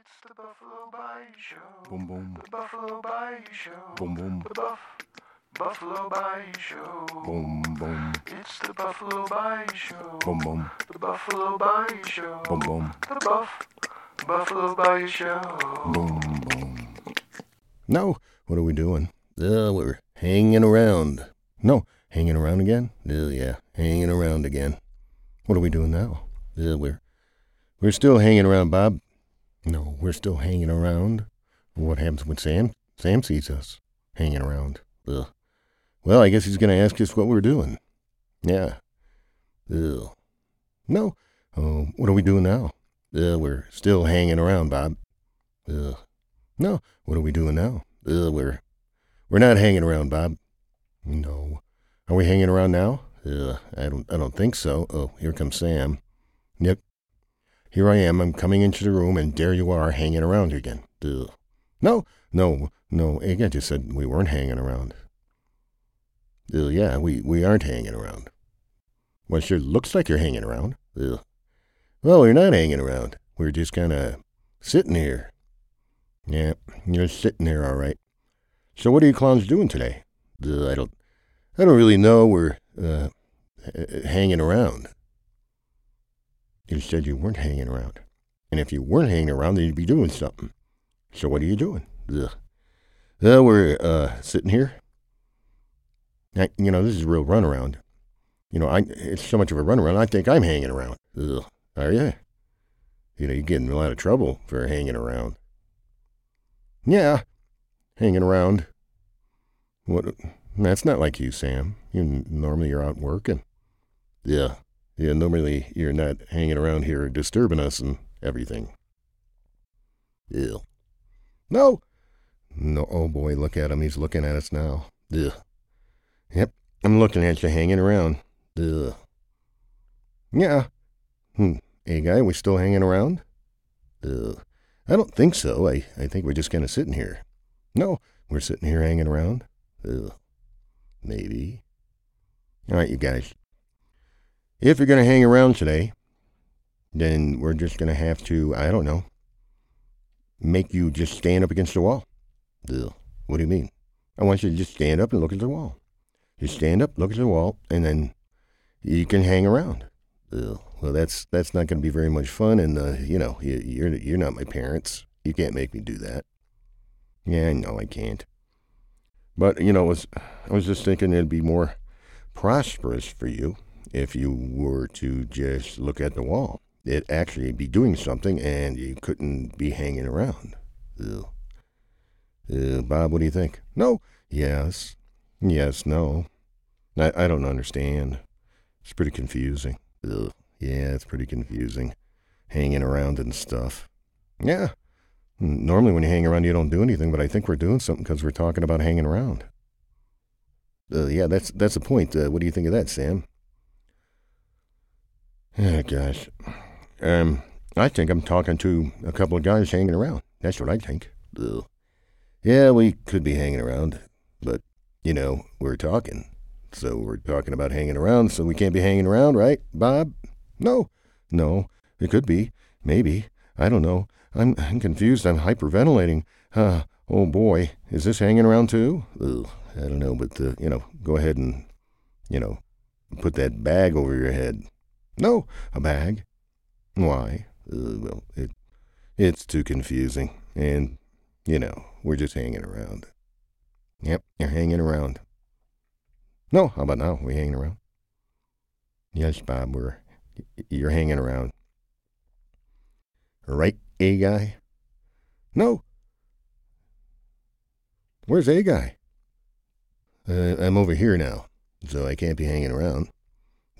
It's the Buffalo Bayou Show. Boom boom. The Buffalo Bayou Show. Boom boom. The Buff Buffalo Bayou Show. Boom boom. It's the Buffalo Bayou Show. Boom boom. The Buffalo Bayou Show. Boom boom. The Buff Buffalo Bayou Show. Boom boom. No, what are we doing? Uh, we're hanging around. No, hanging around again? Uh, yeah, hanging around again. What are we doing now? Uh, we're we're still hanging around, Bob. No, we're still hanging around. What happens when Sam Sam sees us hanging around? Ugh. Well, I guess he's gonna ask us what we're doing. Yeah. Ugh. No. Oh, what are we doing now? We're still hanging around, Bob. Ugh. No. What are we doing now? We're we're not hanging around, Bob. No. Are we hanging around now? I don't I don't think so. Oh, here comes Sam. Yep. Here I am. I'm coming into the room, and there you are, hanging around again. Ugh. No, no, no. I just said we weren't hanging around. Uh, yeah, we, we aren't hanging around. Well, it sure looks like you're hanging around. Ugh. Well, we're not hanging around. We're just kind of sitting here. Yeah, you're sitting here, all right. So what are you clowns doing today? Uh, I don't, I don't really know. We're uh, hanging around. You said you weren't hanging around, and if you weren't hanging around, then you'd be doing something. So what are you doing? Ugh. We're uh, sitting here. I, you know, this is a real runaround. You know, I it's so much of a runaround. I think I'm hanging around. Ugh. Are you? You know, you get in a lot of trouble for hanging around. Yeah, hanging around. What? That's not like you, Sam. You normally you're out working. Yeah, yeah. Normally you're not hanging around here disturbing us and everything. Ew. No. No. Oh boy, look at him. He's looking at us now. Ugh. Yep, I'm looking at you hanging around. Ugh. Yeah. Hmm. Hey, guy, we still hanging around? Ugh. I don't think so. I, I think we're just kind of sitting here. No, we're sitting here hanging around. Ugh. Maybe. All right, you guys. If you're going to hang around today, then we're just going to have to, I don't know, make you just stand up against the wall. Ugh. What do you mean? I want you to just stand up and look at the wall. Just stand up, look at the wall, and then you can hang around. Ugh. Well, that's that's not going to be very much fun, and uh, you know, you, you're you're not my parents. You can't make me do that. Yeah, no, I can't. But you know, it was I was just thinking it'd be more prosperous for you if you were to just look at the wall. It'd actually be doing something, and you couldn't be hanging around. Uh, Bob, what do you think? No. Yes. Yes. No. I, I don't understand. It's pretty confusing. Ugh. Yeah, it's pretty confusing. Hanging around and stuff. Yeah. Normally, when you hang around, you don't do anything, but I think we're doing something because we're talking about hanging around. Uh, yeah, that's that's the point. Uh, what do you think of that, Sam? Oh, gosh. Um, I think I'm talking to a couple of guys hanging around. That's what I think. Ugh. Yeah, we could be hanging around, but, you know, we're talking. So we're talking about hanging around, so we can't be hanging around, right, Bob? No. No. It could be. Maybe. I don't know. I'm, I'm confused. I'm hyperventilating. Uh, oh boy. Is this hanging around too? Ugh. I don't know, but, uh, you know, go ahead and, you know, put that bag over your head. No, a bag. Why? Uh, well, it, it's too confusing. And, you know, we're just hanging around. Yep, you're hanging around. No, how about now? We hanging around? Yes, Bob, we're you're hanging around. Right, A guy? No. Where's A guy? Uh, I'm over here now, so I can't be hanging around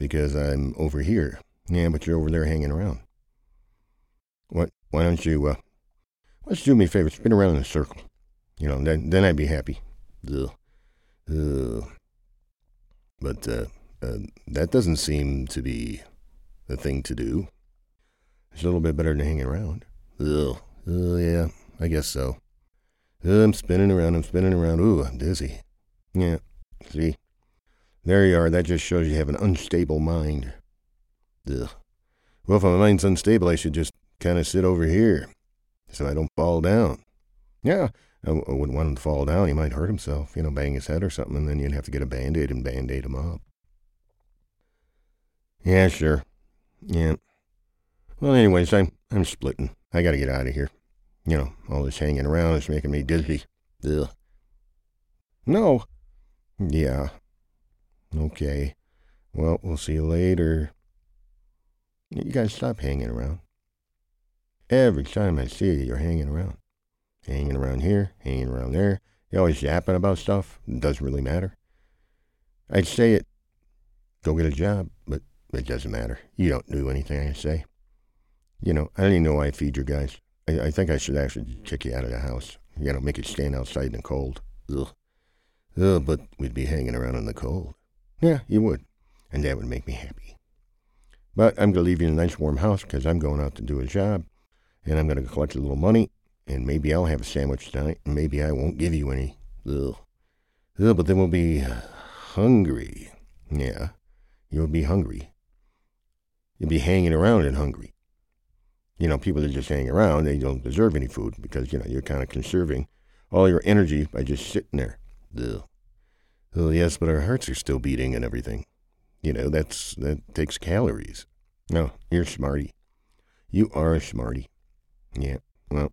because I'm over here. Yeah, but you're over there hanging around. What? Why don't you? Uh, let's do me a favor. Spin around in a circle. You know, then then I'd be happy. Ugh. Ugh. But uh, uh, that doesn't seem to be the thing to do. It's a little bit better than hanging around. Ugh. Yeah, I guess so. I'm spinning around. I'm spinning around. Ooh, I'm dizzy. Yeah. See? There you are. That just shows you have an unstable mind. Ugh. Well, if my mind's unstable, I should just kind of sit over here. so I don't fall down. Yeah, I, wouldn't want him to fall down. He might hurt himself, you know, bang his head or something, and then you'd have to get a band aid and band aid him up. Yeah, sure. Yeah. Well, anyways, I'm I'm splitting. I got to get out of here. You know, all this hanging around is making me dizzy. Ugh. No. Yeah. Okay. Well, we'll see you later. You guys stop hanging around. Every time I see you, you're hanging around. Hanging around here, hanging around there. You're always yapping about stuff. It doesn't really matter. I'd say it. Go get a job, but it doesn't matter. You don't do anything I say. You know, I don't even know why I feed your guys. I, I think I should actually kick you out of the house. You know, make you stand outside in the cold. Ugh. Ugh, but we'd be hanging around in the cold. Yeah, you would. And that would make me happy. But I'm going to leave you in a nice warm house because I'm going out to do a job. And I'm going to collect a little money. And maybe I'll have a sandwich tonight. And maybe I won't give you any. Ugh. Ugh, but then we'll be hungry. Yeah, you'll be hungry. You'll be hanging around and hungry. You know, people that just hang around, they don't deserve any food because, you know, you're kind of conserving all your energy by just sitting there. Ugh. Oh, yes, but our hearts are still beating and everything. You know, that's that takes calories. No, you're smarty. You are a smarty. Yeah, well,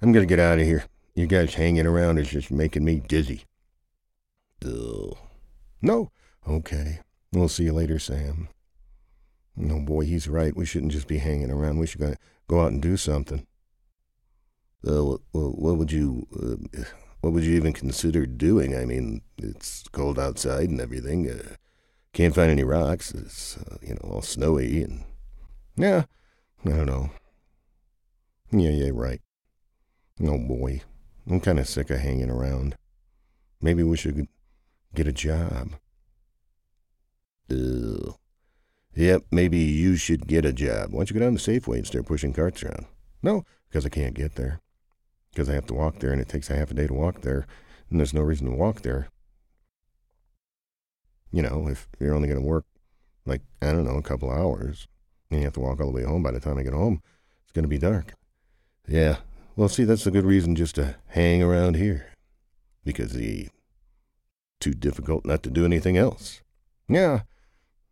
I'm gonna get out of here. You guys hanging around is just making me dizzy. Ugh. No. Okay. We'll see you later, Sam. No, boy, he's right. We shouldn't just be hanging around. We should go, go out and do something. Uh, what, what would you, uh, what would you even consider doing? I mean, it's cold outside and everything. Uh, can't find any rocks. It's, uh, you know, all snowy and, yeah, I don't know. Yeah, yeah, right. Oh boy, I'm kind of sick of hanging around. Maybe we should get a job. Ugh. Yep, maybe you should get a job. Why don't you go down to Safeway and start pushing carts around? No, because I can't get there. Because I have to walk there, and it takes a half a day to walk there, and there's no reason to walk there. You know, if you're only going to work, like, I don't know, a couple hours, and you have to walk all the way home, by the time I get home, it's going to be dark. Yeah, well, see, that's a good reason just to hang around here. Because the too difficult not to do anything else. Yeah.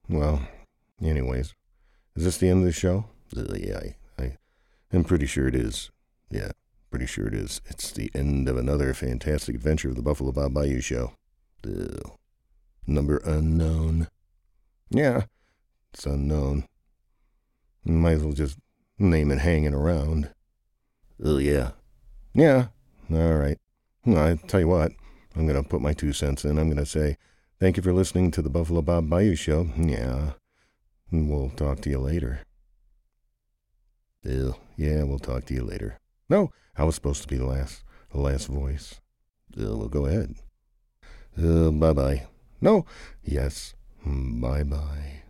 Well, anyways, is this the end of the show? Uh, yeah, I, I, I'm pretty sure it is. Yeah, pretty sure it is. It's the end of another fantastic adventure of the Buffalo Bob Bayou Show. Number unknown. Yeah, it's unknown. Might as well just name it hanging around. Oh, yeah. Yeah, all right. I tell you what, I'm going to put my two cents in. I'm going to say, thank you for listening to the Buffalo Bob Bayou Show. Yeah. We'll talk to you later. Ew. Yeah, we'll talk to you later. No, I was supposed to be the last, the last voice. Uh, well, go ahead. Uh, bye bye. No. Yes. Bye bye.